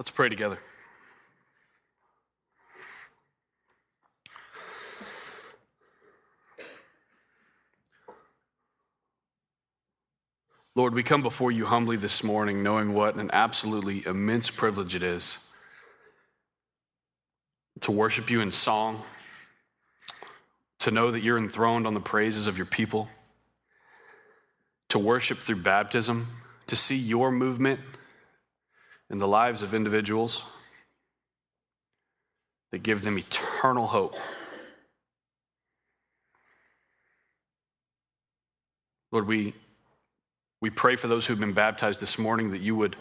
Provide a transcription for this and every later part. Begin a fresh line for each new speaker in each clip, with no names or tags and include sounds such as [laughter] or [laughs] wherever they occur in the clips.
Let's pray together. Lord, we come before you humbly this morning, knowing what an absolutely immense privilege it is to worship you in song, to know that you're enthroned on the praises of your people, to worship through baptism, to see your movement in the lives of individuals that give them eternal hope. Lord, we, we pray for those who've been baptized this morning that you would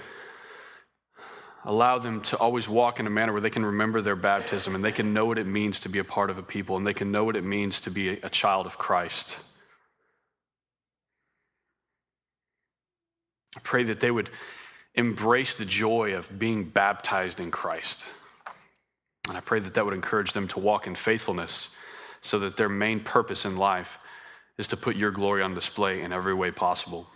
allow them to always walk in a manner where they can remember their baptism and they can know what it means to be a part of a people and they can know what it means to be a child of Christ. I pray that they would embrace the joy of being baptized in Christ. And I pray that that would encourage them to walk in faithfulness so that their main purpose in life is to put your glory on display in every way possible.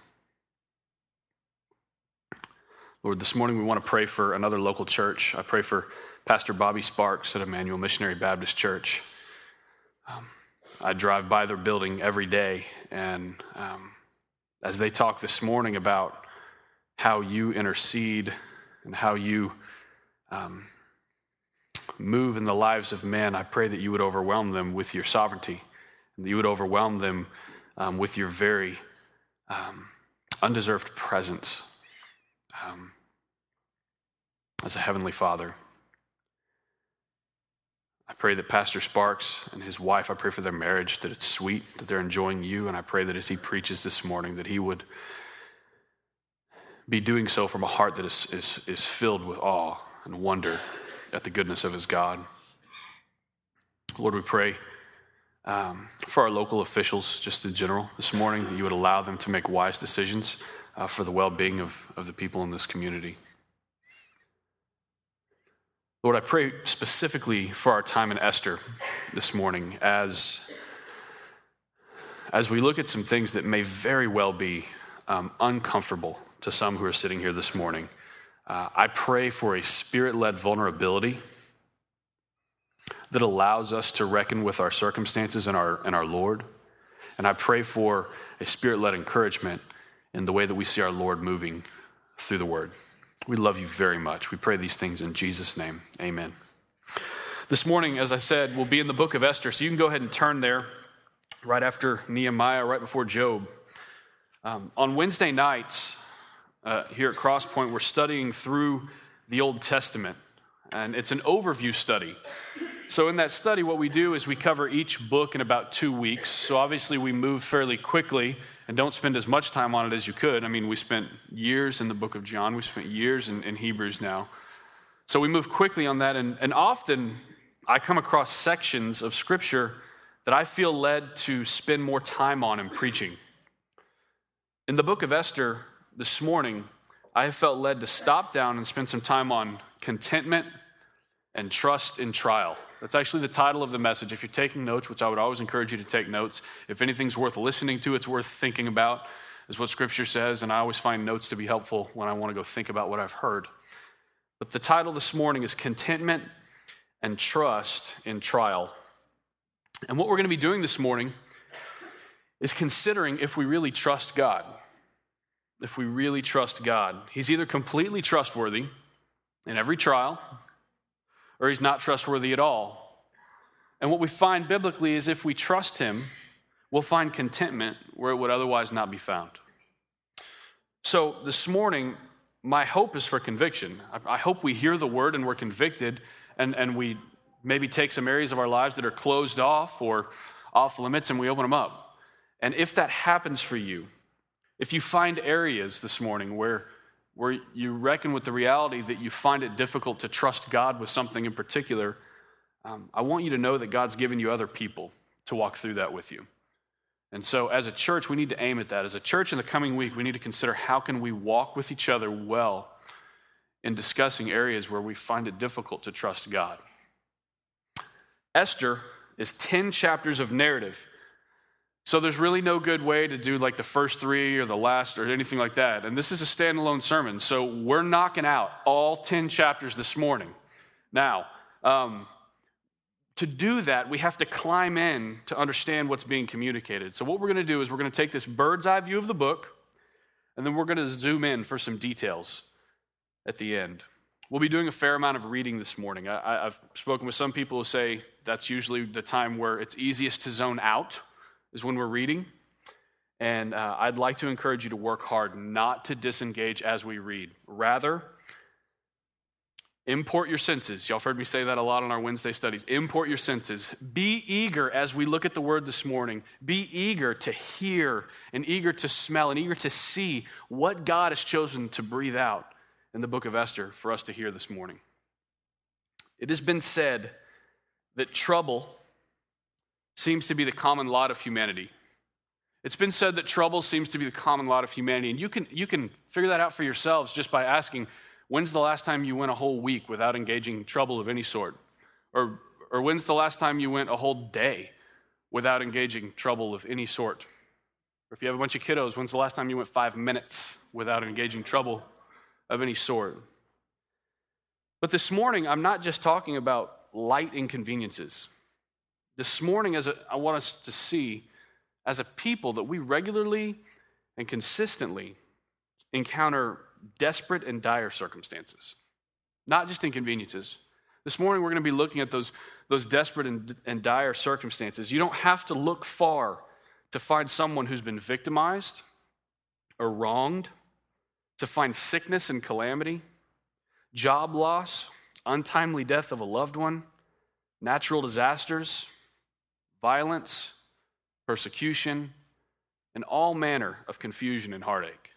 Lord, this morning we want to pray for another local church. I pray for Pastor Bobby Sparks at Emmanuel Missionary Baptist Church. Um, I drive by their building every day, and um, as they talk this morning about how you intercede and how you um, move in the lives of men, I pray that you would overwhelm them with your sovereignty, and that you would overwhelm them um, with your very um, undeserved presence um, as a heavenly Father. I pray that Pastor Sparks and his wife, I pray for their marriage, that it's sweet, that they're enjoying you, and I pray that as he preaches this morning, that he would be doing so from a heart that is, is, is filled with awe and wonder at the goodness of his God. Lord, we pray um, for our local officials, just in general, this morning, that you would allow them to make wise decisions uh, for the well being of, of the people in this community. Lord, I pray specifically for our time in Esther this morning as, as we look at some things that may very well be um, uncomfortable to some who are sitting here this morning. Uh, I pray for a spirit led vulnerability that allows us to reckon with our circumstances and our, and our Lord. And I pray for a spirit led encouragement in the way that we see our Lord moving through the word. We love you very much. We pray these things in Jesus' name. Amen. This morning, as I said, we'll be in the book of Esther, so you can go ahead and turn there right after Nehemiah, right before Job. Um, on Wednesday nights, uh, here at Crosspoint, we're studying through the Old Testament, and it's an overview study. So, in that study, what we do is we cover each book in about two weeks. So, obviously, we move fairly quickly and don't spend as much time on it as you could. I mean, we spent years in the book of John, we spent years in, in Hebrews now. So, we move quickly on that, and, and often I come across sections of scripture that I feel led to spend more time on in preaching. In the book of Esther, this morning, I have felt led to stop down and spend some time on contentment and trust in trial. That's actually the title of the message. If you're taking notes, which I would always encourage you to take notes, if anything's worth listening to, it's worth thinking about, is what Scripture says. And I always find notes to be helpful when I want to go think about what I've heard. But the title this morning is Contentment and Trust in Trial. And what we're going to be doing this morning is considering if we really trust God if we really trust God. He's either completely trustworthy in every trial, or he's not trustworthy at all. And what we find biblically is if we trust him, we'll find contentment where it would otherwise not be found. So this morning, my hope is for conviction. I hope we hear the word and we're convicted and, and we maybe take some areas of our lives that are closed off or off limits and we open them up. And if that happens for you, if you find areas this morning where, where you reckon with the reality that you find it difficult to trust God with something in particular, um, I want you to know that God's given you other people to walk through that with you. And so, as a church, we need to aim at that. As a church in the coming week, we need to consider how can we walk with each other well in discussing areas where we find it difficult to trust God. Esther is 10 chapters of narrative So there's really no good way to do like the first three or the last or anything like that. And this is a standalone sermon. So we're knocking out all 10 chapters this morning. Now, um, to do that, we have to climb in to understand what's being communicated. So, what we're going to do is we're going to take this bird's eye view of the book, and then we're going to zoom in for some details at the end. We'll be doing a fair amount of reading this morning. I, have spoken with some people who say that's usually the time where it's easiest to zone out, is when we're reading. And uh, I'd like to encourage you to work hard not to disengage as we read. Rather, Import your senses. Y'all heard me say that a lot on our Wednesday studies. Import your senses. Be eager as we look at the word this morning. Be eager to hear and eager to smell and eager to see what God has chosen to breathe out in the book of Esther for us to hear this morning. It has been said that trouble seems to be the common lot of humanity. It's been said that trouble seems to be the common lot of humanity. And you can, you can figure that out for yourselves just by asking When's the last time you went a whole week without engaging trouble of any sort? Or, or when's the last time you went a whole day without engaging trouble of any sort? Or if you have a bunch of kiddos, when's the last time you went five minutes without engaging trouble of any sort? But this morning, I'm not just talking about light inconveniences. This morning, as a, I want us to see as a people that we regularly and consistently encounter desperate and dire circumstances, not just inconveniences. This morning, we're going to be looking at those, those desperate and, and dire circumstances. You don't have to look far to find someone who's been victimized or wronged, to find sickness and calamity, job loss, untimely death of a loved one, natural disasters, violence, persecution, and all manner of confusion and heartache.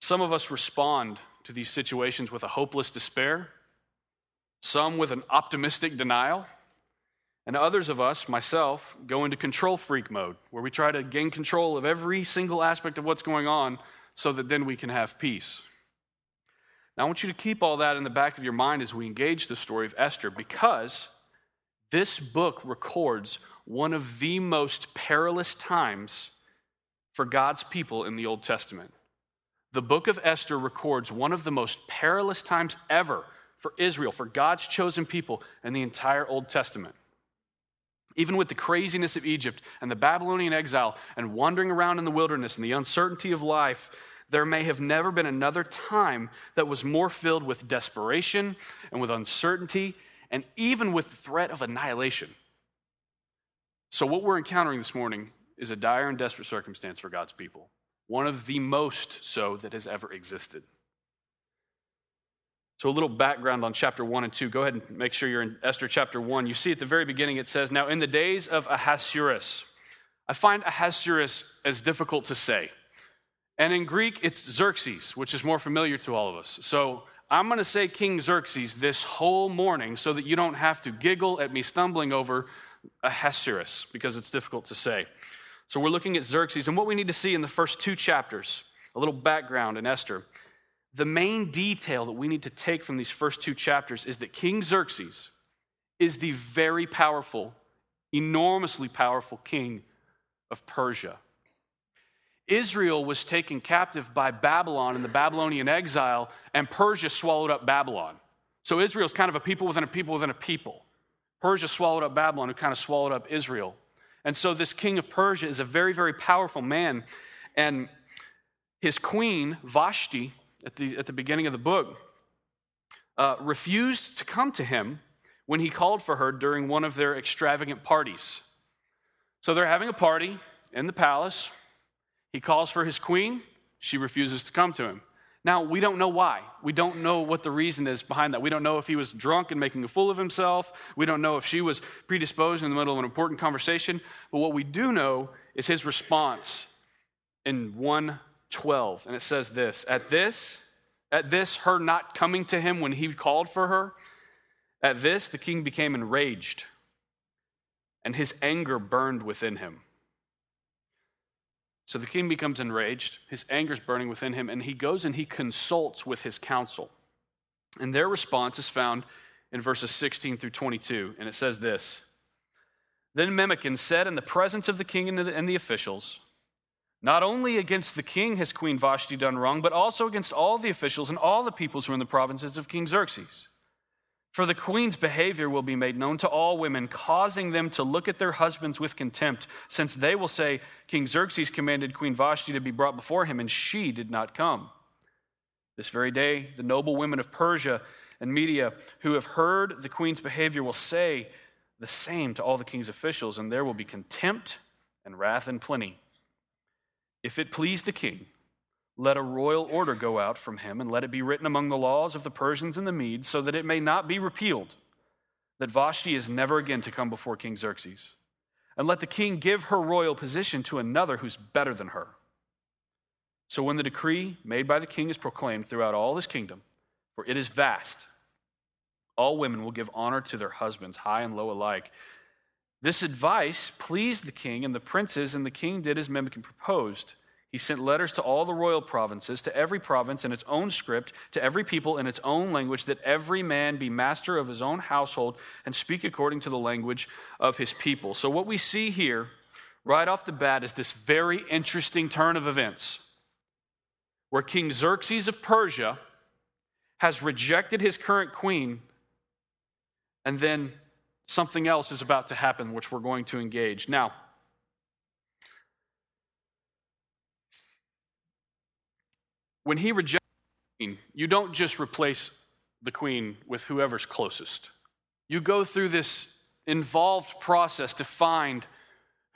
Some of us respond to these situations with a hopeless despair, some with an optimistic denial, and others of us, myself, go into control freak mode, where we try to gain control of every single aspect of what's going on so that then we can have peace. Now, I want you to keep all that in the back of your mind as we engage the story of Esther, because this book records one of the most perilous times for God's people in the Old Testament the book of Esther records one of the most perilous times ever for Israel, for God's chosen people in the entire Old Testament. Even with the craziness of Egypt and the Babylonian exile and wandering around in the wilderness and the uncertainty of life, there may have never been another time that was more filled with desperation and with uncertainty and even with the threat of annihilation. So, what we're encountering this morning is a dire and desperate circumstance for God's people one of the most so that has ever existed. So, a little background on chapter 1 and 2. Go ahead and make sure you're in Esther chapter 1. You see at the very beginning it says, Now in the days of Ahasuerus. I find Ahasuerus as difficult to say. And in Greek, it's Xerxes, which is more familiar to all of us. So, I'm going to say King Xerxes this whole morning so that you don't have to giggle at me stumbling over Ahasuerus because it's difficult to say. So we're looking at Xerxes, and what we need to see in the first two chapters, a little background in Esther. The main detail that we need to take from these first two chapters is that King Xerxes is the very powerful, enormously powerful king of Persia. Israel was taken captive by Babylon in the Babylonian exile, and Persia swallowed up Babylon. So Israel's kind of a people within a people within a people. Persia swallowed up Babylon, who kind of swallowed up Israel. And so this king of Persia is a very, very powerful man. And his queen, Vashti, at the, at the beginning of the book, uh, refused to come to him when he called for her during one of their extravagant parties. So they're having a party in the palace. He calls for his queen. She refuses to come to him. Now, we don't know why. We don't know what the reason is behind that. We don't know if he was drunk and making a fool of himself. We don't know if she was predisposed in the middle of an important conversation. But what we do know is his response in 112. And it says this At this, at this, her not coming to him when he called for her, at this, the king became enraged, and his anger burned within him. So the king becomes enraged. His anger is burning within him, and he goes and he consults with his council. And their response is found in verses 16 through 22. And it says this Then Memucan said in the presence of the king and the, and the officials, Not only against the king has Queen Vashti done wrong, but also against all the officials and all the peoples who are in the provinces of King Xerxes. For the queen's behavior will be made known to all women, causing them to look at their husbands with contempt, since they will say, King Xerxes commanded Queen Vashti to be brought before him, and she did not come. This very day, the noble women of Persia and Media who have heard the queen's behavior will say the same to all the king's officials, and there will be contempt and wrath in plenty. If it please the king, let a royal order go out from him, and let it be written among the laws of the Persians and the Medes, so that it may not be repealed, that Vashti is never again to come before King Xerxes. And let the king give her royal position to another who's better than her. So when the decree made by the king is proclaimed throughout all his kingdom, for it is vast, all women will give honor to their husbands, high and low alike. This advice pleased the king and the princes, and the king did as Memucan proposed. He sent letters to all the royal provinces, to every province in its own script, to every people in its own language, that every man be master of his own household and speak according to the language of his people. So, what we see here right off the bat is this very interesting turn of events where King Xerxes of Persia has rejected his current queen, and then something else is about to happen, which we're going to engage. Now, when he rejects the queen, you don't just replace the queen with whoever's closest. You go through this involved process to find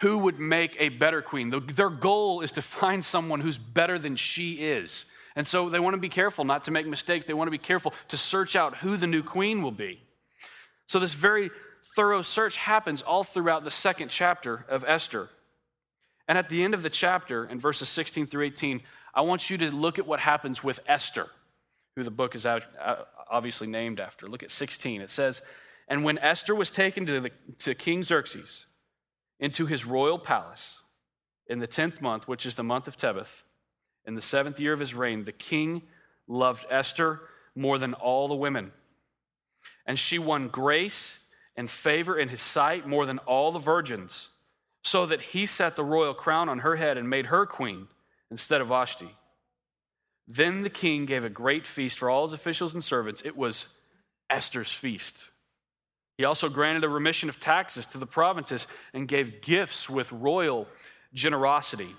who would make a better queen. Their goal is to find someone who's better than she is. And so they want to be careful not to make mistakes. They want to be careful to search out who the new queen will be. So, this very thorough search happens all throughout the second chapter of Esther. And at the end of the chapter, in verses 16 through 18, I want you to look at what happens with Esther, who the book is uh, obviously named after. Look at 16. It says, And when Esther was taken to, the, to King Xerxes into his royal palace in the 10th month, which is the month of Tebeth, in the seventh year of his reign, the king loved Esther more than all the women. And she won grace and favor in his sight more than all the virgins, so that he set the royal crown on her head and made her queen instead of Vashti. Then the king gave a great feast for all his officials and servants. It was Esther's feast. He also granted a remission of taxes to the provinces and gave gifts with royal generosity.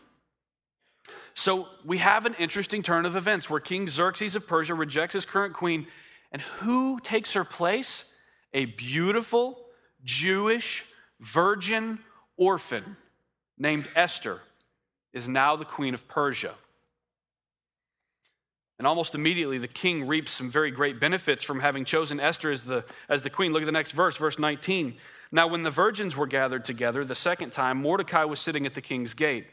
So we have an interesting turn of events where King Xerxes of Persia rejects his current queen, and who takes her place? A beautiful Jewish virgin orphan named Esther is now the queen of Persia. And almost immediately, the king reaps some very great benefits from having chosen Esther as the, as the queen. Look at the next verse, verse 19. Now, when the virgins were gathered together the second time, Mordecai was sitting at the king's gate.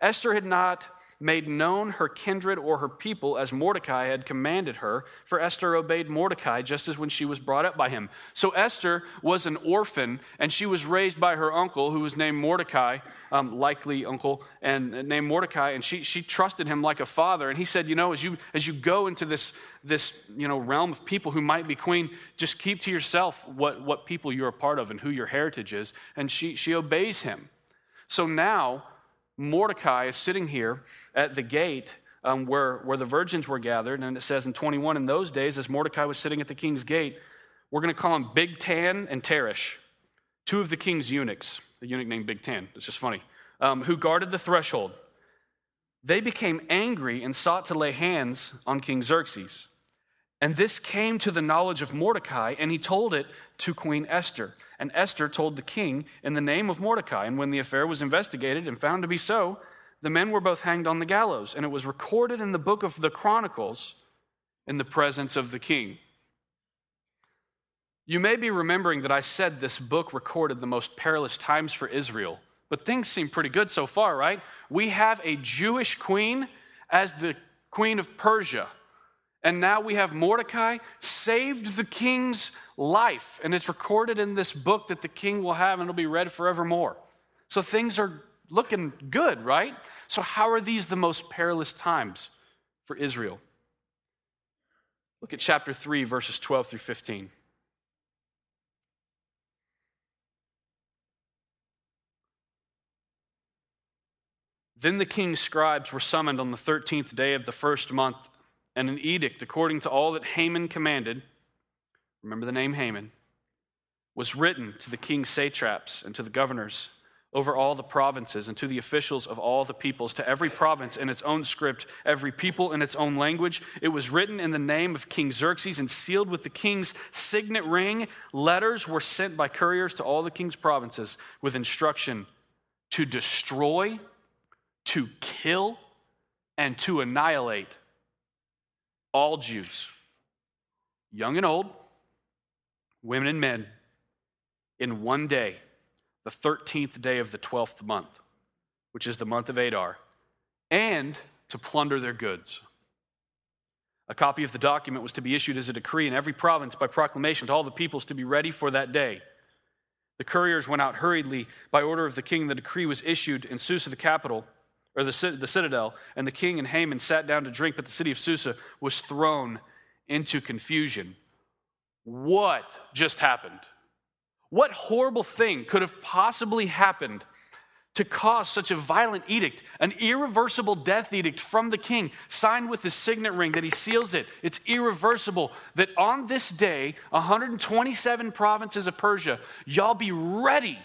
Esther had not made known her kindred or her people as Mordecai had commanded her, for Esther obeyed Mordecai just as when she was brought up by him. So Esther was an orphan, and she was raised by her uncle, who was named Mordecai, um, likely uncle, and named Mordecai, and she, she trusted him like a father. And he said, You know, as you, as you go into this, this you know, realm of people who might be queen, just keep to yourself what, what people you're a part of and who your heritage is. And she, she obeys him. So now, Mordecai is sitting here at the gate um, where, where the virgins were gathered. And it says in 21, in those days, as Mordecai was sitting at the king's gate, we're going to call him Big Tan and Teresh, two of the king's eunuchs, a eunuch named Big Tan. It's just funny, um, who guarded the threshold. They became angry and sought to lay hands on King Xerxes. And this came to the knowledge of Mordecai, and he told it to Queen Esther. And Esther told the king in the name of Mordecai. And when the affair was investigated and found to be so, the men were both hanged on the gallows. And it was recorded in the book of the Chronicles in the presence of the king. You may be remembering that I said this book recorded the most perilous times for Israel, but things seem pretty good so far, right? We have a Jewish queen as the queen of Persia. And now we have Mordecai saved the king's life. And it's recorded in this book that the king will have and it'll be read forevermore. So things are looking good, right? So, how are these the most perilous times for Israel? Look at chapter 3, verses 12 through 15. Then the king's scribes were summoned on the 13th day of the first month and an edict according to all that Haman commanded, remember the name Haman, was written to the king's satraps and to the governors over all the provinces and to the officials of all the peoples, to every province in its own script, every people in its own language. It was written in the name of King Xerxes and sealed with the king's signet ring. Letters were sent by couriers to all the king's provinces with instruction to destroy, to kill, and to annihilate all Jews, young and old, women and men, in one day the 13th day of the 12th month, which is the month of Adar, and to plunder their goods. A copy of the document was to be issued as a decree in every province by proclamation to all the peoples to be ready for that day. The couriers went out hurriedly by order of the king. The decree was issued in Susa, the capital, or the, the citadel, and the king and Haman sat down to drink, but the city of Susa was thrown into confusion. What just happened? What horrible thing could have possibly happened to cause such a violent edict, an irreversible death edict from the king, signed with his signet ring that he seals it? It's irreversible that on this day, 127 provinces of Persia, y'all be ready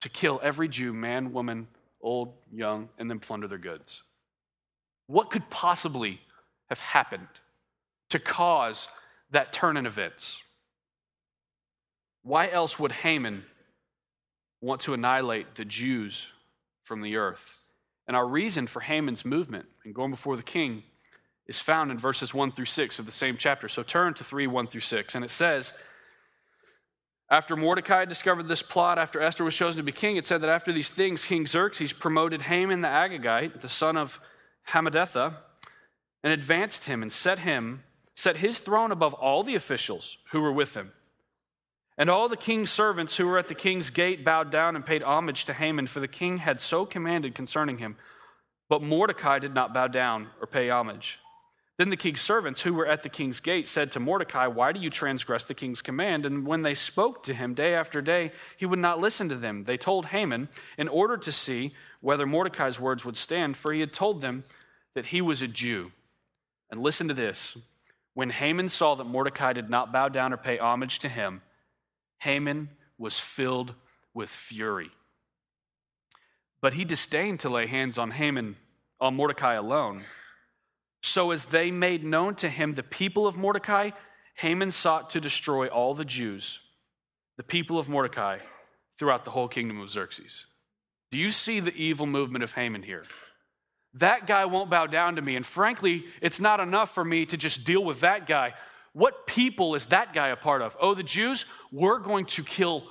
to kill every Jew, man, woman, old, young, and then plunder their goods. What could possibly have happened to cause that turn in events? Why else would Haman want to annihilate the Jews from the earth? And our reason for Haman's movement and going before the king is found in verses 1 through 6 of the same chapter. So turn to 3 1 through 6. And it says, After Mordecai discovered this plot, after Esther was chosen to be king, it said that after these things, King Xerxes promoted Haman the Agagite, the son of Hammedatha, and advanced him and set him, set his throne above all the officials who were with him. And all the king's servants who were at the king's gate bowed down and paid homage to Haman, for the king had so commanded concerning him. But Mordecai did not bow down or pay homage. Then the king's servants who were at the king's gate said to Mordecai, Why do you transgress the king's command? And when they spoke to him day after day, he would not listen to them. They told Haman in order to see whether Mordecai's words would stand, for he had told them that he was a Jew. And listen to this when Haman saw that Mordecai did not bow down or pay homage to him, Haman was filled with fury. But he disdained to lay hands on Haman, on Mordecai alone. So, as they made known to him the people of Mordecai, Haman sought to destroy all the Jews, the people of Mordecai, throughout the whole kingdom of Xerxes. Do you see the evil movement of Haman here? That guy won't bow down to me. And frankly, it's not enough for me to just deal with that guy. What people is that guy a part of? Oh, the Jews? We're going to kill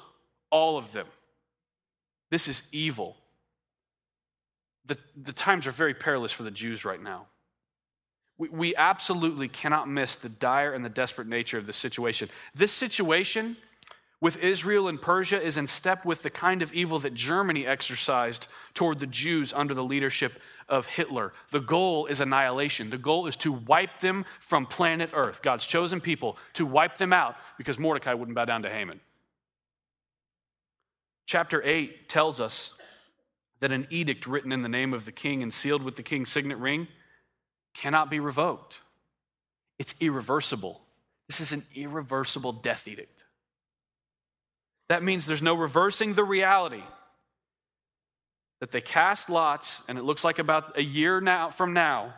all of them. This is evil. The, the times are very perilous for the Jews right now. We, we absolutely cannot miss the dire and the desperate nature of the situation. This situation with Israel and Persia is in step with the kind of evil that Germany exercised toward the Jews under the leadership of Hitler. The goal is annihilation. The goal is to wipe them from planet Earth, God's chosen people, to wipe them out because Mordecai wouldn't bow down to Haman. Chapter 8 tells us that an edict written in the name of the king and sealed with the king's signet ring cannot be revoked. It's irreversible. This is an irreversible death edict. That means there's no reversing the reality that they cast lots, and it looks like about a year now from now,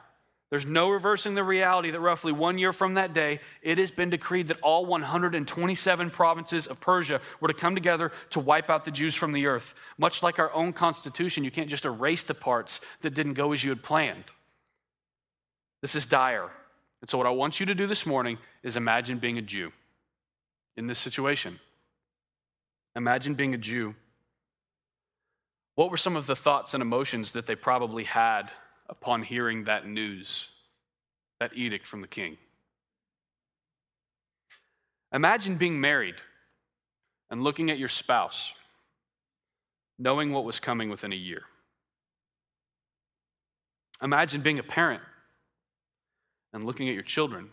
there's no reversing the reality that roughly one year from that day, it has been decreed that all 127 provinces of Persia were to come together to wipe out the Jews from the earth. Much like our own constitution, you can't just erase the parts that didn't go as you had planned. This is dire. And so, what I want you to do this morning is imagine being a Jew in this situation. Imagine being a Jew what were some of the thoughts and emotions that they probably had upon hearing that news, that edict from the king? Imagine being married and looking at your spouse, knowing what was coming within a year. Imagine being a parent and looking at your children,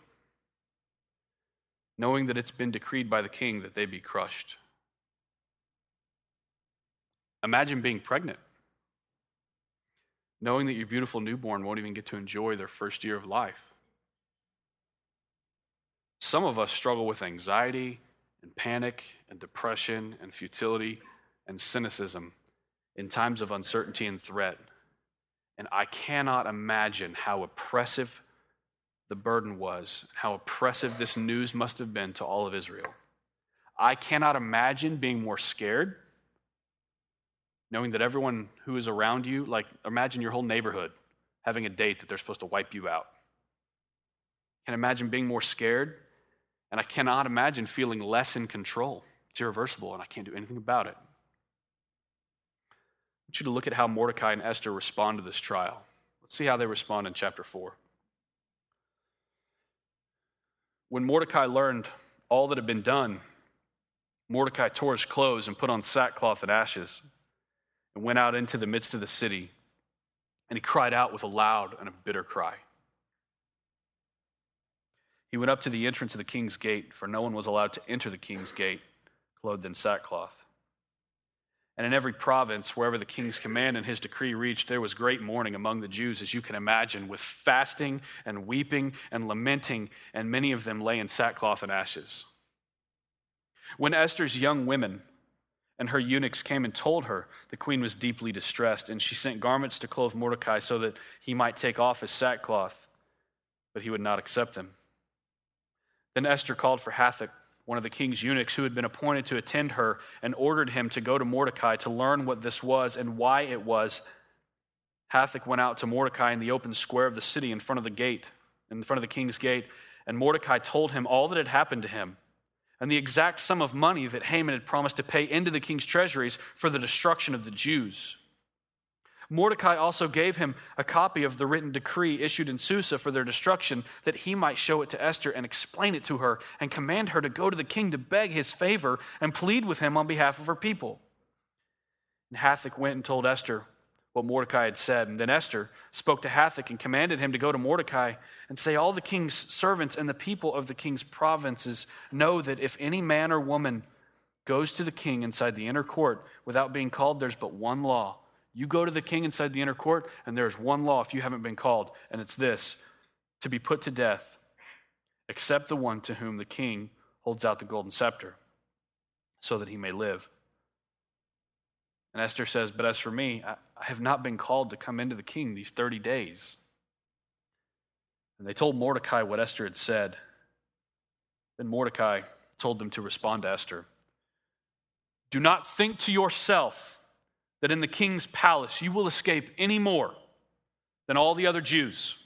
knowing that it's been decreed by the king that they be crushed. Imagine being pregnant, knowing that your beautiful newborn won't even get to enjoy their first year of life. Some of us struggle with anxiety and panic and depression and futility and cynicism in times of uncertainty and threat. And I cannot imagine how oppressive the burden was, how oppressive this news must have been to all of Israel. I cannot imagine being more scared, knowing that everyone who is around you, like imagine your whole neighborhood having a date that they're supposed to wipe you out. Can imagine being more scared, and I cannot imagine feeling less in control. It's irreversible, and I can't do anything about it. I want you to look at how Mordecai and Esther respond to this trial. Let's see how they respond in chapter 4. When Mordecai learned all that had been done, Mordecai tore his clothes and put on sackcloth and ashes and went out into the midst of the city. And he cried out with a loud and a bitter cry. He went up to the entrance of the king's gate, for no one was allowed to enter the king's gate clothed in sackcloth. And in every province, wherever the king's command and his decree reached, there was great mourning among the Jews, as you can imagine, with fasting and weeping and lamenting, and many of them lay in sackcloth and ashes. When Esther's young women and her eunuchs came and told her, the queen was deeply distressed, and she sent garments to clothe Mordecai so that he might take off his sackcloth, but he would not accept them. Then Esther called for Hathach one of the king's eunuchs who had been appointed to attend her, and ordered him to go to Mordecai to learn what this was and why it was. Hathach went out to Mordecai in the open square of the city in front of the gate, in front of the king's gate, and Mordecai told him all that had happened to him and the exact sum of money that Haman had promised to pay into the king's treasuries for the destruction of the Jews. Mordecai also gave him a copy of the written decree issued in Susa for their destruction, that he might show it to Esther and explain it to her, and command her to go to the king to beg his favor and plead with him on behalf of her people. And Hathach went and told Esther what Mordecai had said. And then Esther spoke to Hathach and commanded him to go to Mordecai and say, All the king's servants and the people of the king's provinces know that if any man or woman goes to the king inside the inner court without being called, there's but one law you go to the king inside the inner court, and there's one law if you haven't been called, and it's this to be put to death, except the one to whom the king holds out the golden scepter, so that he may live. And Esther says, But as for me, I, have not been called to come into the king these 30 days. And they told Mordecai what Esther had said. Then Mordecai told them to respond to Esther Do not think to yourself that in the king's palace you will escape any more than all the other Jews.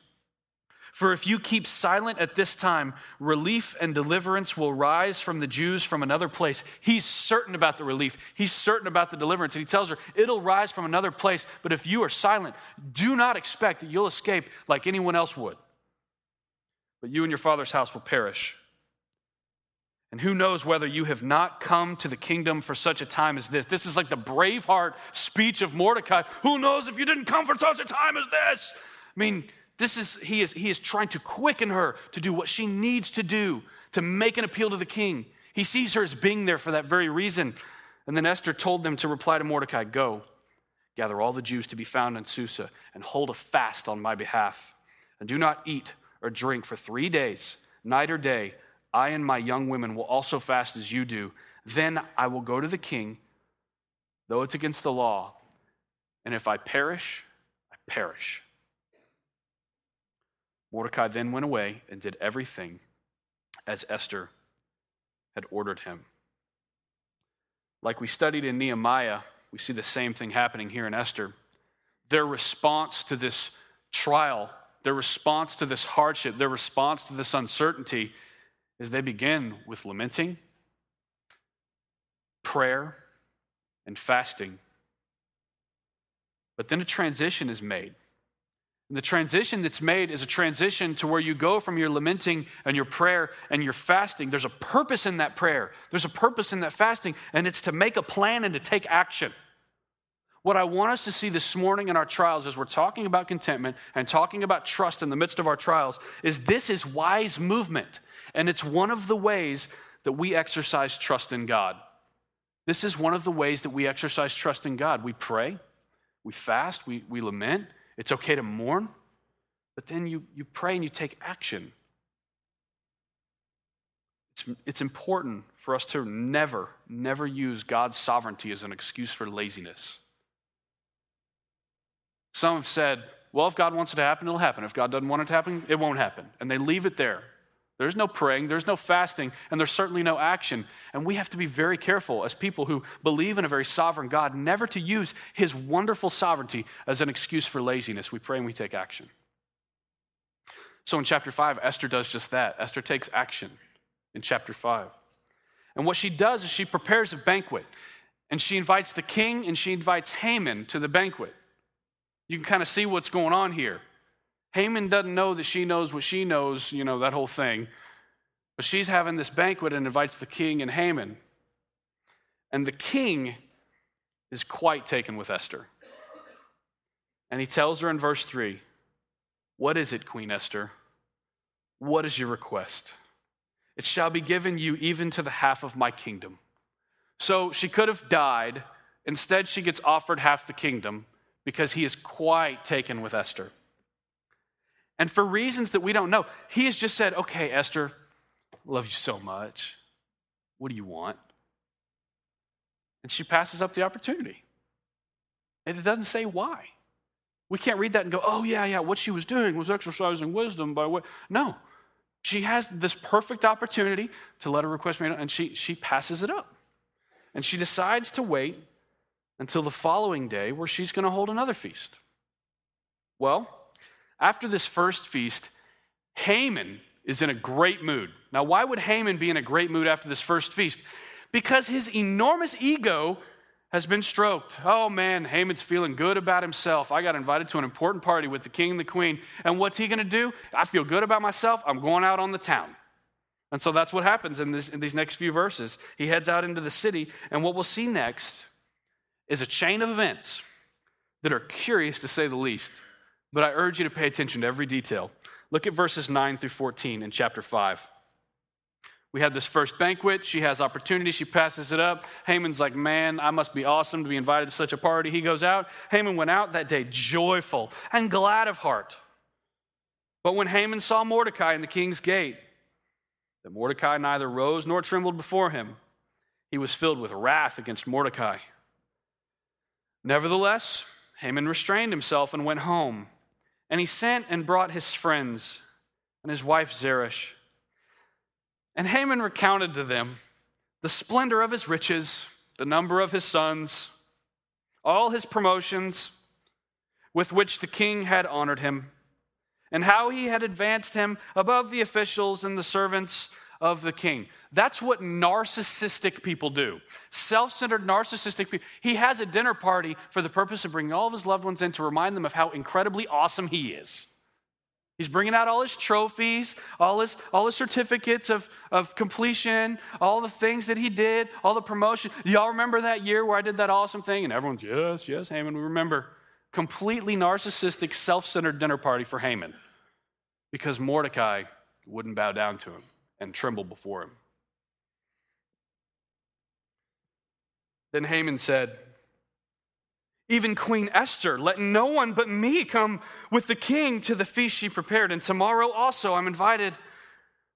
For if you keep silent at this time, relief and deliverance will rise from the Jews from another place. He's certain about the relief, he's certain about the deliverance. And he tells her, It'll rise from another place. But if you are silent, do not expect that you'll escape like anyone else would. But you and your father's house will perish. And who knows whether you have not come to the kingdom for such a time as this? This is like the Braveheart speech of Mordecai. Who knows if you didn't come for such a time as this? I mean, this is he is he is trying to quicken her to do what she needs to do to make an appeal to the king. He sees her as being there for that very reason. And then Esther told them to reply to Mordecai, "Go, gather all the Jews to be found in Susa and hold a fast on my behalf, and do not eat or drink for 3 days, night or day." I and my young women will also fast as you do. Then I will go to the king, though it's against the law. And if I perish, I perish. Mordecai then went away and did everything as Esther had ordered him. Like we studied in Nehemiah, we see the same thing happening here in Esther. Their response to this trial, their response to this hardship, their response to this uncertainty is they begin with lamenting, prayer, and fasting. But then a transition is made. And the transition that's made is a transition to where you go from your lamenting and your prayer and your fasting. There's a purpose in that prayer, there's a purpose in that fasting, and it's to make a plan and to take action. What I want us to see this morning in our trials as we're talking about contentment and talking about trust in the midst of our trials is this is wise movement. And it's one of the ways that we exercise trust in God. This is one of the ways that we exercise trust in God. We pray, we fast, we, we lament, It's okay to mourn, but then you, you pray and you take action. It's, it's important for us to never, never use God's sovereignty as an excuse for laziness. Some have said, well, if God wants it to happen, it'll happen. If God doesn't want it to happen, it won't happen. And they leave it there. There's no praying, there's no fasting, and there's certainly no action. And we have to be very careful as people who believe in a very sovereign God never to use his wonderful sovereignty as an excuse for laziness. We pray and we take action. So in chapter 5, Esther does just that. Esther takes action in chapter 5. And what she does is she prepares a banquet, and she invites the king and she invites Haman to the banquet. You can kind of see what's going on here. Haman doesn't know that she knows what she knows, you know, that whole thing. But she's having this banquet and invites the king and Haman. And the king is quite taken with Esther. And he tells her in verse 3 What is it, Queen Esther? What is your request? It shall be given you even to the half of my kingdom. So she could have died. Instead, she gets offered half the kingdom because he is quite taken with Esther. And for reasons that we don't know, he has just said, Okay, Esther, love you so much. What do you want? And she passes up the opportunity. And it doesn't say why. We can't read that and go, oh, yeah, yeah, what she was doing was exercising wisdom by what. No. She has this perfect opportunity to let her request made, and she, she passes it up. And she decides to wait until the following day where she's going to hold another feast. Well, after this first feast, Haman is in a great mood. Now, why would Haman be in a great mood after this first feast? Because his enormous ego has been stroked. Oh man, Haman's feeling good about himself. I got invited to an important party with the king and the queen. And what's he going to do? I feel good about myself. I'm going out on the town. And so that's what happens in, this, in these next few verses. He heads out into the city, and what we'll see next is a chain of events that are curious to say the least but I urge you to pay attention to every detail. Look at verses 9 through 14 in chapter 5. We had this first banquet. She has opportunity. She passes it up. Haman's like, Man, I must be awesome to be invited to such a party. He goes out. Haman went out that day joyful and glad of heart. But when Haman saw Mordecai in the king's gate, that Mordecai neither rose nor trembled before him, he was filled with wrath against Mordecai. Nevertheless, Haman restrained himself and went home. And he sent and brought his friends and his wife Zeresh. And Haman recounted to them the splendor of his riches, the number of his sons, all his promotions with which the king had honored him, and how he had advanced him above the officials and the servants of the king. That's what narcissistic people do. Self centered, narcissistic people. He has a dinner party for the purpose of bringing all of his loved ones in to remind them of how incredibly awesome he is. He's bringing out all his trophies, all his, all his certificates of, of completion, all the things that he did, all the promotion. Y'all remember that year where I did that awesome thing? And everyone's, yes, yes, Haman, we remember. Completely narcissistic, self centered dinner party for Haman because Mordecai wouldn't bow down to him and tremble before him. Then Haman said, Even Queen Esther, let no one but me come with the king to the feast she prepared. And tomorrow also I'm invited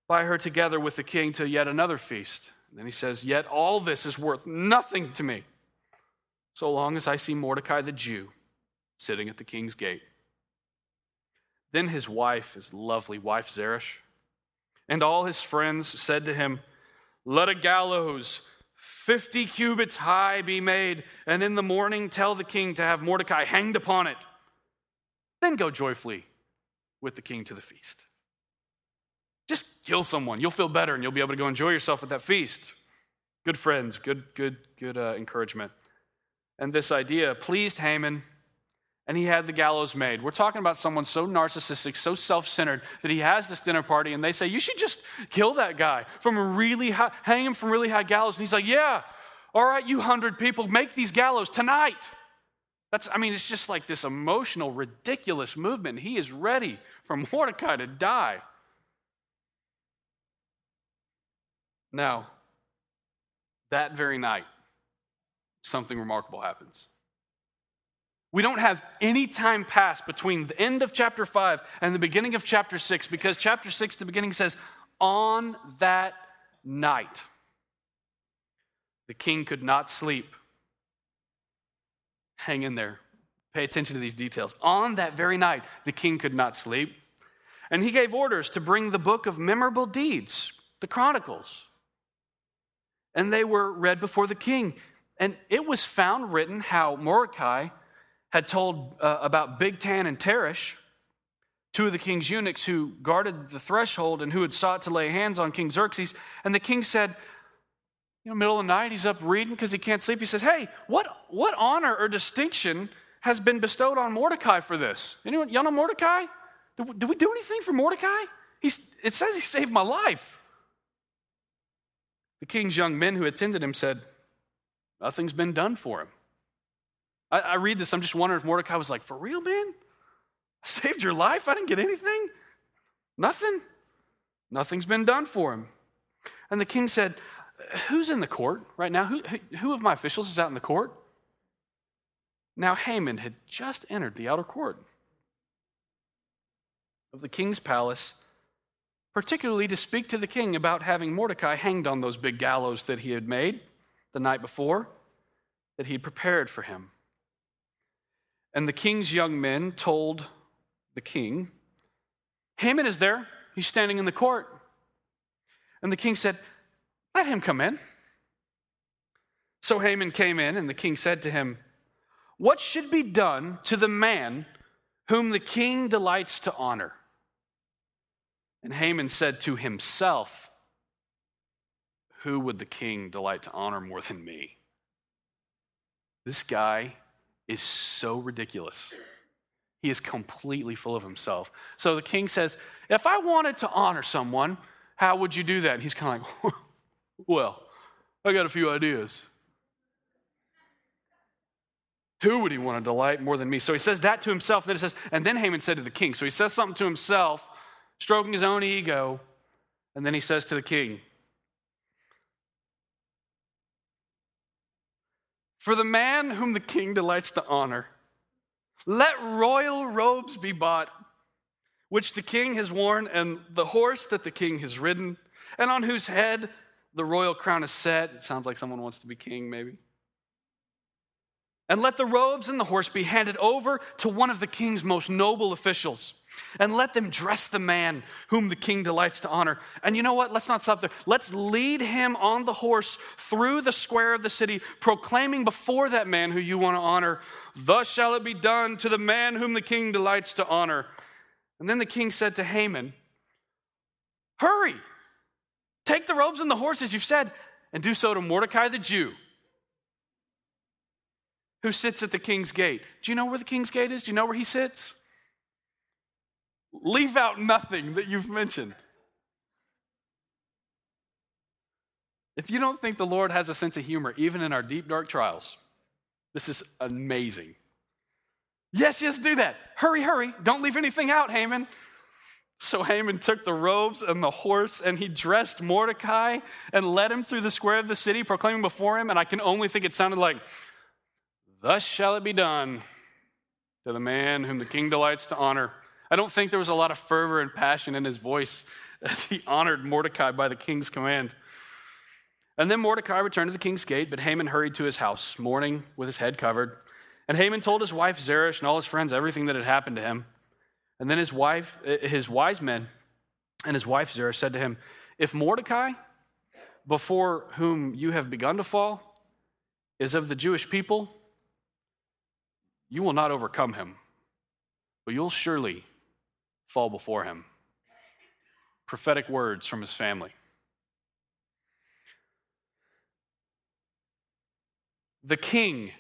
by her together with the king to yet another feast. And then he says, Yet all this is worth nothing to me, so long as I see Mordecai the Jew sitting at the king's gate. Then his wife, his lovely wife Zeresh, and all his friends said to him, Let a gallows 50 cubits high be made, and in the morning tell the king to have Mordecai hanged upon it. Then go joyfully with the king to the feast. Just kill someone. You'll feel better and you'll be able to go enjoy yourself at that feast. Good friends, good, good, good uh, encouragement. And this idea pleased Haman and he had the gallows made. We're talking about someone so narcissistic, so self centered that he has this dinner party and they say, You should just kill that guy from a really high, hang him from really high gallows. And he's like, Yeah, all right, you hundred people, make these gallows tonight. That's, I mean, it's just like this emotional, ridiculous movement. He is ready for Mordecai to die. Now, that very night, something remarkable happens. We don't have any time pass between the end of chapter 5 and the beginning of chapter 6 because chapter 6, the beginning says, On that night, the king could not sleep. Hang in there. Pay attention to these details. On that very night, the king could not sleep. And he gave orders to bring the book of memorable deeds, the Chronicles. And they were read before the king. And it was found written how Mordecai had told uh, about Bigtan and Teresh, two of the king's eunuchs who guarded the threshold and who had sought to lay hands on King Xerxes. And the king said, you know, middle of the night, he's up reading because he can't sleep. He says, Hey, what, what honor or distinction has been bestowed on Mordecai for this? Anyone, y'all know Mordecai? Did, did we do anything for Mordecai? He's, it says he saved my life. The king's young men who attended him said, Nothing's been done for him. I, I read this, I'm just wondering if Mordecai was like, For real, man? I saved your life? I didn't get anything? Nothing? Nothing's been done for him. And the king said, Who's in the court right now? Who, who of my officials is out in the court? Now, Haman had just entered the outer court of the king's palace, particularly to speak to the king about having Mordecai hanged on those big gallows that he had made the night before, that he had prepared for him. And the king's young men told the king, Haman is there. He's standing in the court. And the king said, Let him come in. So Haman came in, and the king said to him, What should be done to the man whom the king delights to honor? And Haman said to himself, Who would the king delight to honor more than me? This guy is so ridiculous. He is completely full of himself. So the king says, If I wanted to honor someone, how would you do that? And he's kind of like, [laughs] Well, I got a few ideas. Who would he want to delight more than me? So he says that to himself. Then it says, and then Haman said to the king. So he says something to himself, stroking his own ego, and then he says to the king, For the man whom the king delights to honor, let royal robes be bought, which the king has worn, and the horse that the king has ridden, and on whose head the royal crown is set. It sounds like someone wants to be king, maybe. And let the robes and the horse be handed over to one of the king's most noble officials and let them dress the man whom the king delights to honor. And you know what? Let's not stop there. Let's lead him on the horse through the square of the city, proclaiming before that man who you want to honor, Thus shall it be done to the man whom the king delights to honor. And then the king said to Haman, Hurry, take the robes and the horses you've said, and do so to Mordecai the Jew who sits at the king's gate. Do you know where the king's gate is? Do you know where he sits? Leave out nothing that you've mentioned. If you don't think the Lord has a sense of humor, even in our deep, dark trials, this is amazing. Yes, yes, do that. Hurry, hurry. Don't leave anything out, Haman. So Haman took the robes and the horse, and he dressed Mordecai and led him through the square of the city, proclaiming before him. And I can only think it sounded like, Thus shall it be done to the man whom the king delights to honor. I don't think there was a lot of fervor and passion in his voice [laughs] as he honored Mordecai by the king's command. And then Mordecai returned to the king's gate, but Haman hurried to his house, mourning with his head covered. And Haman told his wife Zeresh and all his friends everything that had happened to him. And then his wife, eh, his wise men, and his wife Zeresh said to him, If Mordecai, before whom you have begun to fall, is of the Jewish people, you will not overcome him, but you'll surely fall before him. Prophetic words from his family. The king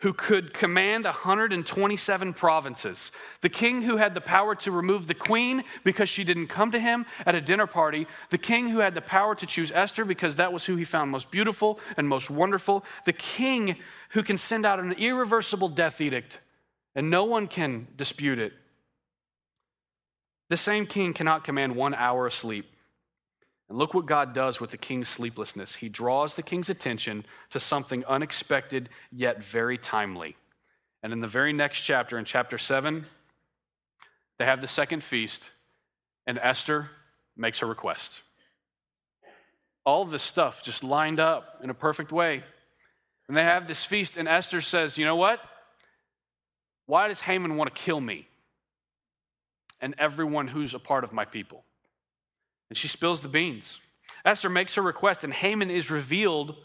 who could command 127 provinces, the king who had the power to remove the queen because she didn't come to him at a dinner party, the king who had the power to choose Esther because that was who he found most beautiful and most wonderful, the king who can send out an irreversible death edict and no one can dispute it. The same king cannot command one hour of sleep. And look what God does with the king's sleeplessness. He draws the king's attention to something unexpected yet very timely. And in the very next chapter, in chapter 7, they have the second feast, and Esther makes her request. All this stuff just lined up in a perfect way. And they have this feast, and Esther says, You know what? Why does Haman want to kill me and everyone who's a part of my people? And she spills the beans. Esther makes her request, and Haman is revealed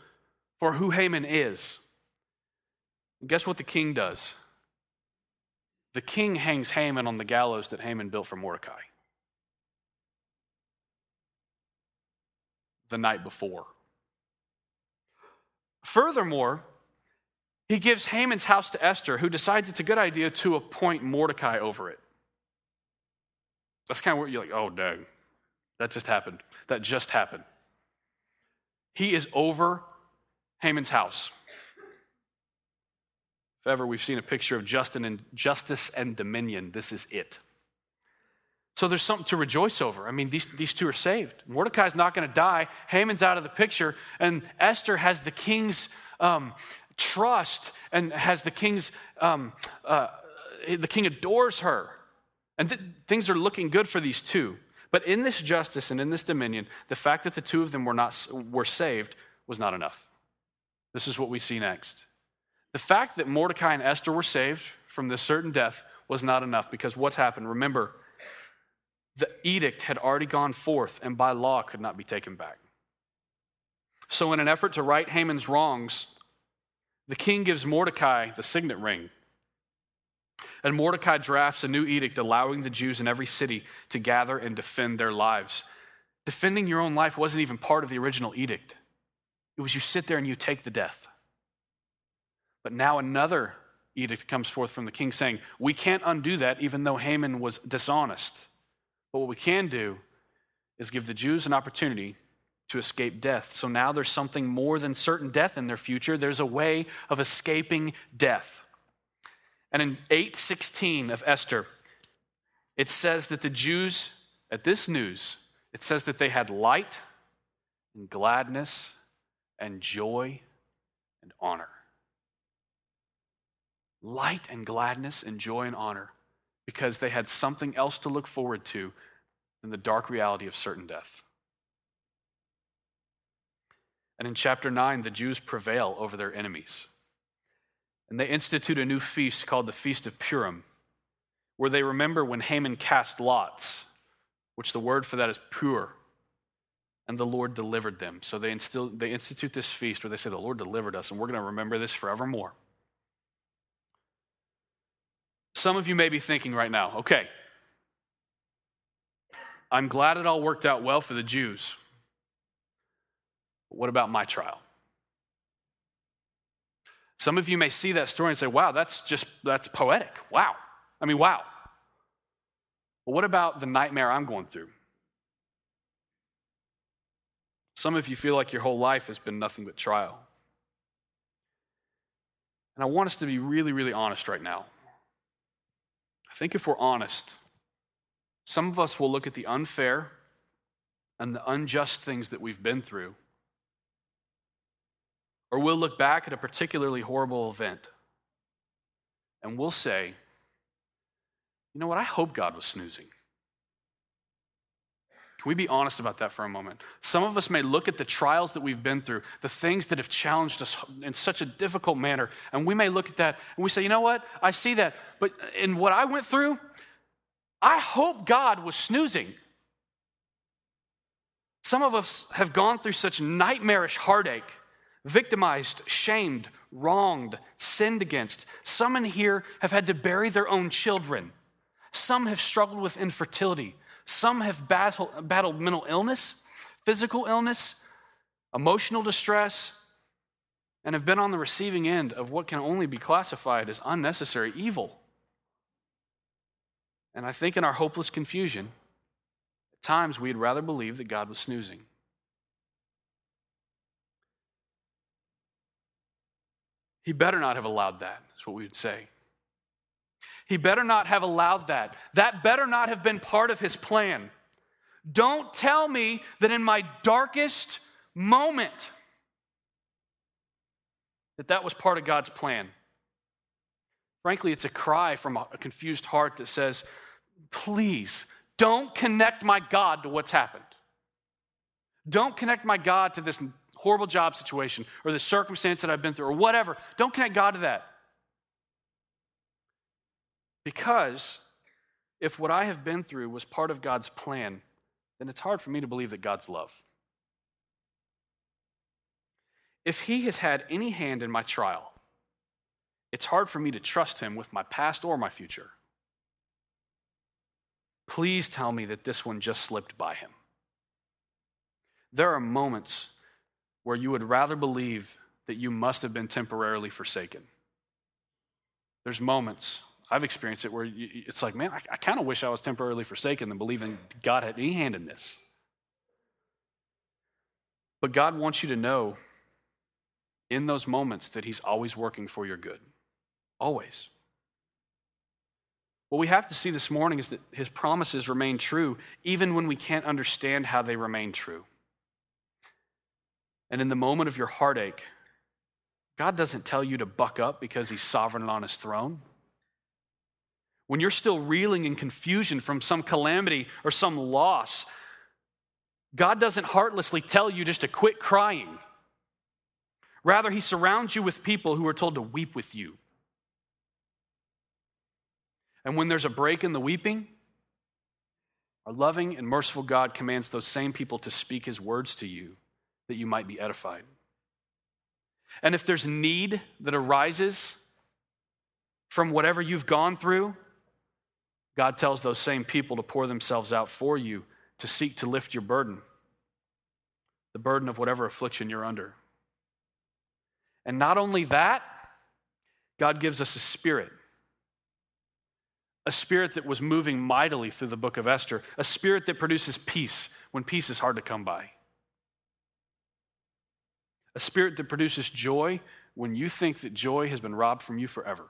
for who Haman is. And guess what the king does? The king hangs Haman on the gallows that Haman built for Mordecai the night before. Furthermore, he gives Haman's house to Esther, who decides it's a good idea to appoint Mordecai over it. That's kind of where you're like, oh, dang, that just happened. That just happened. He is over Haman's house. If ever we've seen a picture of Justin and justice and dominion, this is it. So there's something to rejoice over. I mean, these, these two are saved. Mordecai's not going to die. Haman's out of the picture. And Esther has the king's um, trust and has the king's, um, uh, the king adores her. And th- things are looking good for these two. But in this justice and in this dominion, the fact that the two of them were, not, were saved was not enough. This is what we see next. The fact that Mordecai and Esther were saved from this certain death was not enough because what's happened? Remember, the edict had already gone forth and by law could not be taken back. So, in an effort to right Haman's wrongs, the king gives Mordecai the signet ring. And Mordecai drafts a new edict allowing the Jews in every city to gather and defend their lives. Defending your own life wasn't even part of the original edict, it was you sit there and you take the death. But now another edict comes forth from the king saying, We can't undo that, even though Haman was dishonest. But what we can do is give the Jews an opportunity to escape death. So now there's something more than certain death in their future. There's a way of escaping death. And in 816 of Esther, it says that the Jews, at this news, it says that they had light and gladness and joy and honor. Light and gladness and joy and honor because they had something else to look forward to than the dark reality of certain death. And in chapter 9, the Jews prevail over their enemies. And they institute a new feast called the Feast of Purim, where they remember when Haman cast lots, which the word for that is pur, and the Lord delivered them. So they, instill, they institute this feast where they say, The Lord delivered us, and we're going to remember this forevermore. Some of you may be thinking right now, okay, I'm glad it all worked out well for the Jews. But what about my trial? Some of you may see that story and say, wow, that's just, that's poetic. Wow. I mean, wow. But what about the nightmare I'm going through? Some of you feel like your whole life has been nothing but trial. And I want us to be really, really honest right now. I think if we're honest, some of us will look at the unfair and the unjust things that we've been through, or we'll look back at a particularly horrible event and we'll say, you know what, I hope God was snoozing. Can we be honest about that for a moment? Some of us may look at the trials that we've been through, the things that have challenged us in such a difficult manner, and we may look at that and we say, you know what? I see that, but in what I went through, I hope God was snoozing. Some of us have gone through such nightmarish heartache, victimized, shamed, wronged, sinned against. Some in here have had to bury their own children. Some have struggled with infertility. Some have battle, battled mental illness, physical illness, emotional distress, and have been on the receiving end of what can only be classified as unnecessary evil. And I think in our hopeless confusion, at times we'd rather believe that God was snoozing. He better not have allowed that, is what we would say. He better not have allowed that. That better not have been part of his plan. Don't tell me that in my darkest moment that that was part of God's plan. Frankly, it's a cry from a confused heart that says, Please don't connect my God to what's happened. Don't connect my God to this horrible job situation or the circumstance that I've been through or whatever. Don't connect God to that. Because if what I have been through was part of God's plan, then it's hard for me to believe that God's love. If He has had any hand in my trial, it's hard for me to trust Him with my past or my future. Please tell me that this one just slipped by Him. There are moments where you would rather believe that you must have been temporarily forsaken. There's moments, I've experienced it, where it's like, man, I, I kind of wish I was temporarily forsaken than believing God had any hand in this. But God wants you to know in those moments that He's always working for your good. Always. What we have to see this morning is that His promises remain true even when we can't understand how they remain true. And in the moment of your heartache, God doesn't tell you to buck up because he's sovereign on his throne. When you're still reeling in confusion from some calamity or some loss, God doesn't heartlessly tell you just to quit crying. Rather, he surrounds you with people who are told to weep with you. And when there's a break in the weeping, our loving and merciful God commands those same people to speak his words to you that you might be edified. And if there's need that arises from whatever you've gone through, God tells those same people to pour themselves out for you to seek to lift your burden, the burden of whatever affliction you're under. And not only that, God gives us a spirit. A spirit that was moving mightily through the book of Esther, a spirit that produces peace when peace is hard to come by a spirit that produces joy when you think that joy has been robbed from you forever.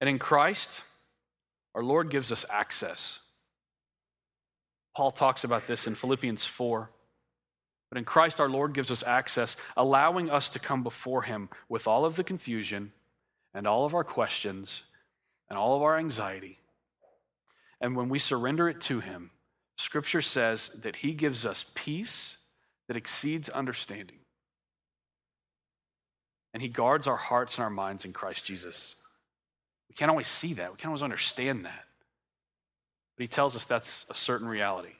And in Christ, our Lord gives us access. Paul talks about this in Philippians 4. But in Christ, our Lord gives us access, allowing us to come before Him with all of the confusion and all of our questions and all of our anxiety. And when we surrender it to Him, Scripture says that He gives us peace that exceeds understanding. And he guards our hearts and our minds in Christ Jesus. We can't always see that, we can't always understand that. But he tells us that's a certain reality.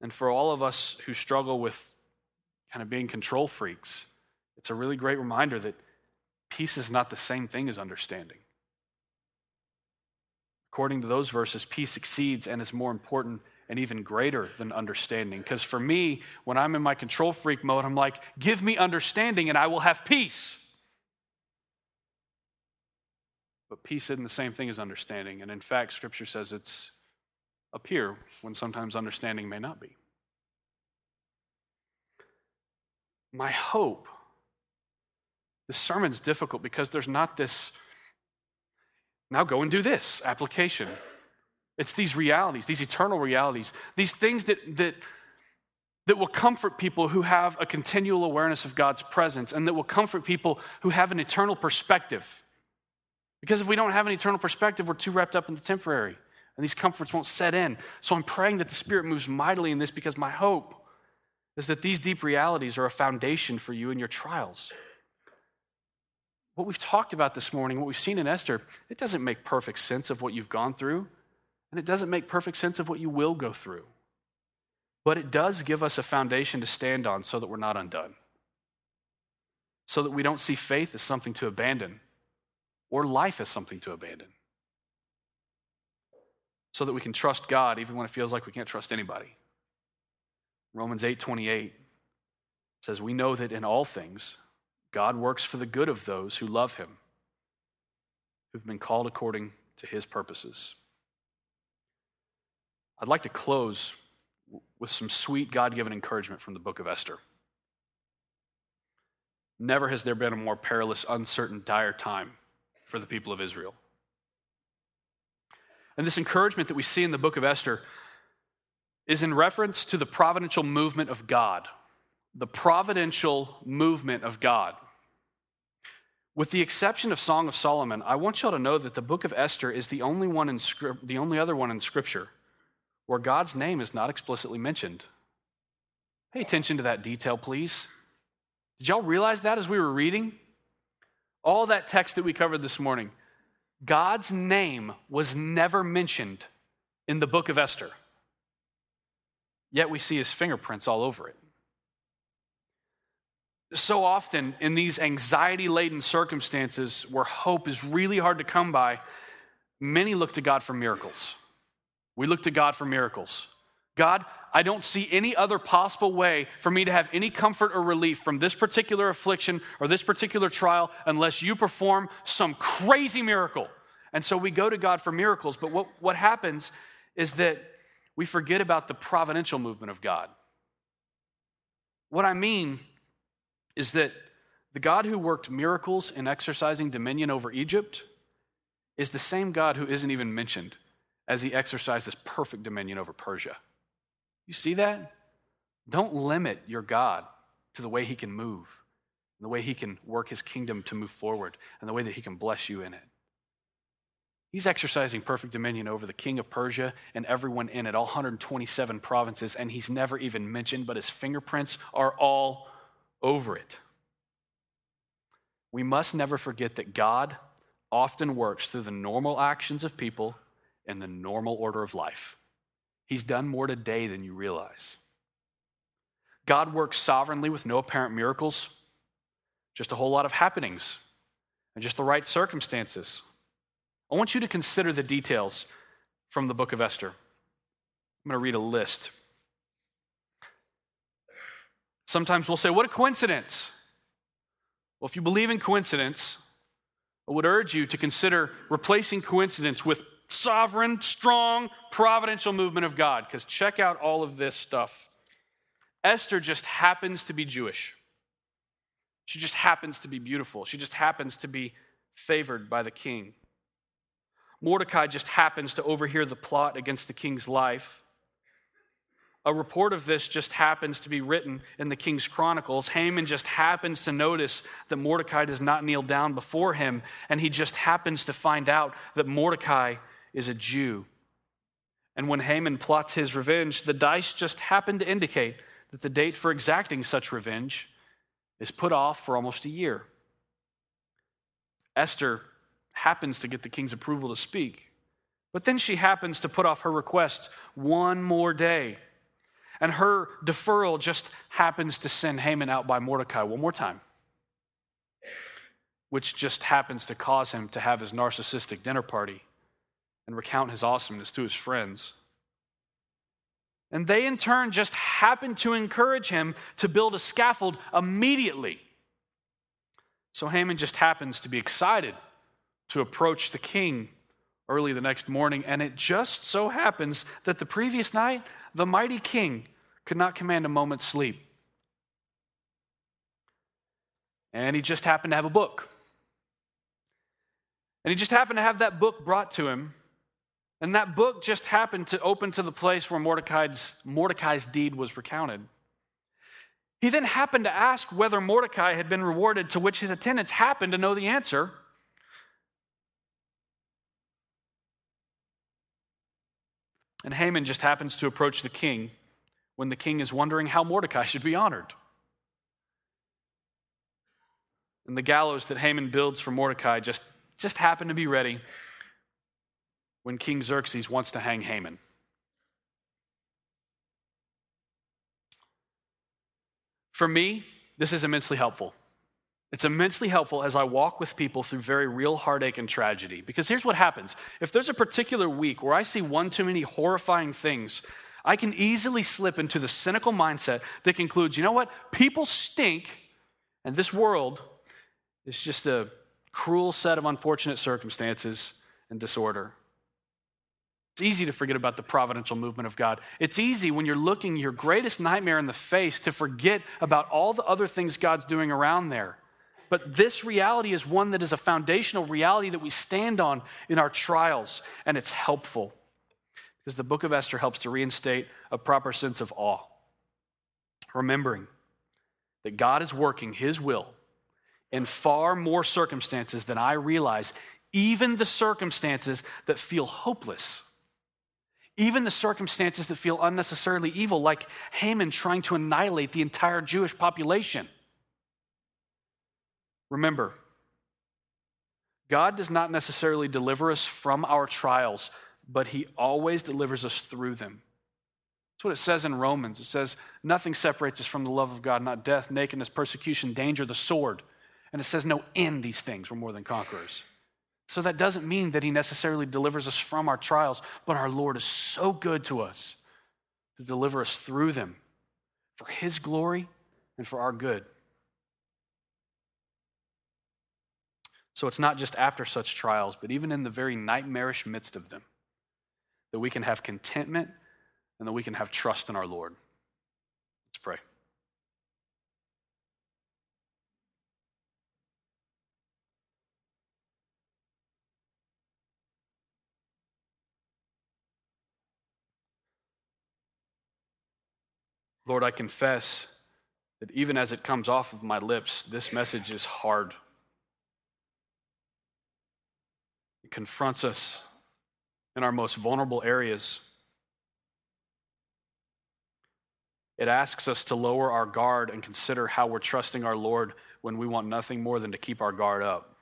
And for all of us who struggle with kind of being control freaks, it's a really great reminder that peace is not the same thing as understanding. According to those verses, peace exceeds and is more important and even greater than understanding. Because for me, when I'm in my control freak mode, I'm like, give me understanding and I will have peace. But peace isn't the same thing as understanding. And in fact, Scripture says it's up here when sometimes understanding may not be. My hope, this sermon's difficult because there's not this, now go and do this application. It's these realities, these eternal realities, these things that, that, that will comfort people who have a continual awareness of God's presence and that will comfort people who have an eternal perspective. Because if we don't have an eternal perspective, we're too wrapped up in the temporary and these comforts won't set in. So I'm praying that the Spirit moves mightily in this because my hope is that these deep realities are a foundation for you in your trials. What we've talked about this morning, what we've seen in Esther, it doesn't make perfect sense of what you've gone through. And it doesn't make perfect sense of what you will go through. But it does give us a foundation to stand on so that we're not undone. So that we don't see faith as something to abandon or life as something to abandon. So that we can trust God even when it feels like we can't trust anybody. Romans 8:28 says we know that in all things God works for the good of those who love him who've been called according to his purposes. I'd like to close with some sweet God given encouragement from the book of Esther. Never has there been a more perilous, uncertain, dire time for the people of Israel. And this encouragement that we see in the book of Esther is in reference to the providential movement of God. The providential movement of God. With the exception of Song of Solomon, I want y'all to know that the book of Esther is the only one in the only other one in scripture where God's name is not explicitly mentioned. Pay attention to that detail, please. Did y'all realize that as we were reading? All that text that we covered this morning, God's name was never mentioned in the book of Esther. Yet we see his fingerprints all over it. So often in these anxiety laden circumstances where hope is really hard to come by, many look to God for miracles. We look to God for miracles. God, I don't see any other possible way for me to have any comfort or relief from this particular affliction or this particular trial unless you perform some crazy miracle. And so we go to God for miracles. But what, what happens is that we forget about the providential movement of God. What I mean is that the God who worked miracles in exercising dominion over Egypt is the same God who isn't even mentioned as he exercises perfect dominion over Persia. You see that? Don't limit your God to the way he can move, the way he can work his kingdom to move forward, and the way that he can bless you in it. He's exercising perfect dominion over the king of Persia and everyone in it, all 127 provinces, and he's never even mentioned, but his fingerprints are all over it. We must never forget that God often works through the normal actions of people in the normal order of life. He's done more today than you realize. God works sovereignly with no apparent miracles, just a whole lot of happenings and just the right circumstances. I want you to consider the details from the book of Esther. I'm going to read a list. Sometimes we'll say, What a coincidence! Well, if you believe in coincidence, I would urge you to consider replacing coincidence with sovereign, strong, providential movement of God. Because check out all of this stuff. Esther just happens to be Jewish. She just happens to be beautiful. She just happens to be favored by the king. Mordecai just happens to overhear the plot against the king's life. A report of this just happens to be written in the king's chronicles. Haman just happens to notice that Mordecai does not kneel down before him, and he just happens to find out that Mordecai is a Jew. And when Haman plots his revenge, the dice just happen to indicate that the date for exacting such revenge is put off for almost a year. Esther happens to get the king's approval to speak, but then she happens to put off her request one more day. And her deferral just happens to send Haman out by Mordecai one more time, which just happens to cause him to have his narcissistic dinner party and recount his awesomeness to his friends. And they, in turn, just happened to encourage him to build a scaffold immediately. So Haman just happens to be excited to approach the king early the next morning. And it just so happens that the previous night, the mighty king could not command a moment's sleep. And he just happened to have a book. And he just happened to have that book brought to him and that book just happened to open to the place where Mordecai's, Mordecai's deed was recounted. He then happened to ask whether Mordecai had been rewarded, to which his attendants happened to know the answer. And Haman just happens to approach the king when the king is wondering how Mordecai should be honored. And the gallows that Haman builds for Mordecai just, just happened to be ready when King Xerxes wants to hang Haman. For me, this is immensely helpful. It's immensely helpful as I walk with people through very real heartache and tragedy. Because here's what happens if there's a particular week where I see one too many horrifying things, I can easily slip into the cynical mindset that concludes you know what? People stink, and this world is just a cruel set of unfortunate circumstances and disorder. It's easy to forget about the providential movement of God. It's easy when you're looking your greatest nightmare in the face to forget about all the other things God's doing around there. But this reality is one that is a foundational reality that we stand on in our trials, and it's helpful because the book of Esther helps to reinstate a proper sense of awe. Remembering that God is working his will in far more circumstances than I realize, even the circumstances that feel hopeless. Even the circumstances that feel unnecessarily evil, like Haman trying to annihilate the entire Jewish population. Remember, God does not necessarily deliver us from our trials, but He always delivers us through them. That's what it says in Romans. It says, Nothing separates us from the love of God, not death, nakedness, persecution, danger, the sword. And it says, No, in these things we're more than conquerors. So that doesn't mean that He necessarily delivers us from our trials, but our Lord is so good to us to deliver us through them for His glory and for our good. So it's not just after such trials, but even in the very nightmarish midst of them, that we can have contentment and that we can have trust in our Lord. Let's pray. Lord, I confess that even as it comes off of my lips, this message is hard. It confronts us in our most vulnerable areas. It asks us to lower our guard and consider how we're trusting our Lord when we want nothing more than to keep our guard up.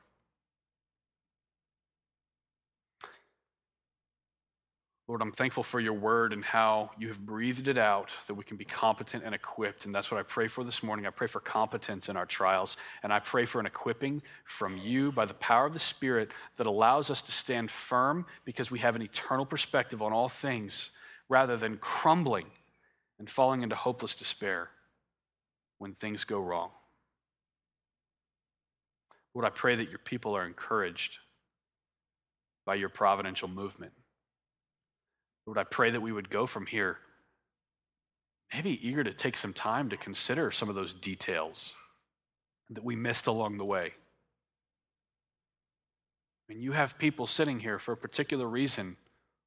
Lord, I'm thankful for your word and how you have breathed it out that we can be competent and equipped. And that's what I pray for this morning. I pray for competence in our trials. And I pray for an equipping from you by the power of the Spirit that allows us to stand firm because we have an eternal perspective on all things rather than crumbling and falling into hopeless despair when things go wrong. Lord, I pray that your people are encouraged by your providential movement. Lord, I pray that we would go from here maybe eager to take some time to consider some of those details that we missed along the way. I mean, you have people sitting here for a particular reason,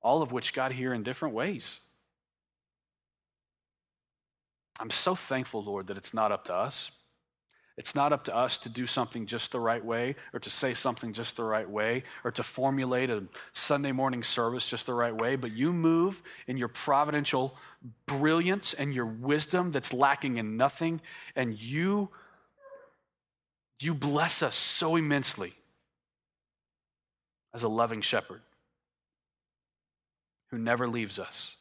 all of which got here in different ways. I'm so thankful, Lord, that it's not up to us, it's not up to us to do something just the right way or to say something just the right way or to formulate a Sunday morning service just the right way, but you move in your providential brilliance and your wisdom that's lacking in nothing, and you, you bless us so immensely as a loving shepherd who never leaves us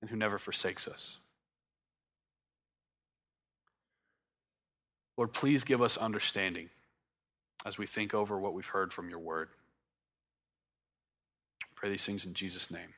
and who never forsakes us. Lord, please give us understanding as we think over what we've heard from your word. I pray these things in Jesus' name.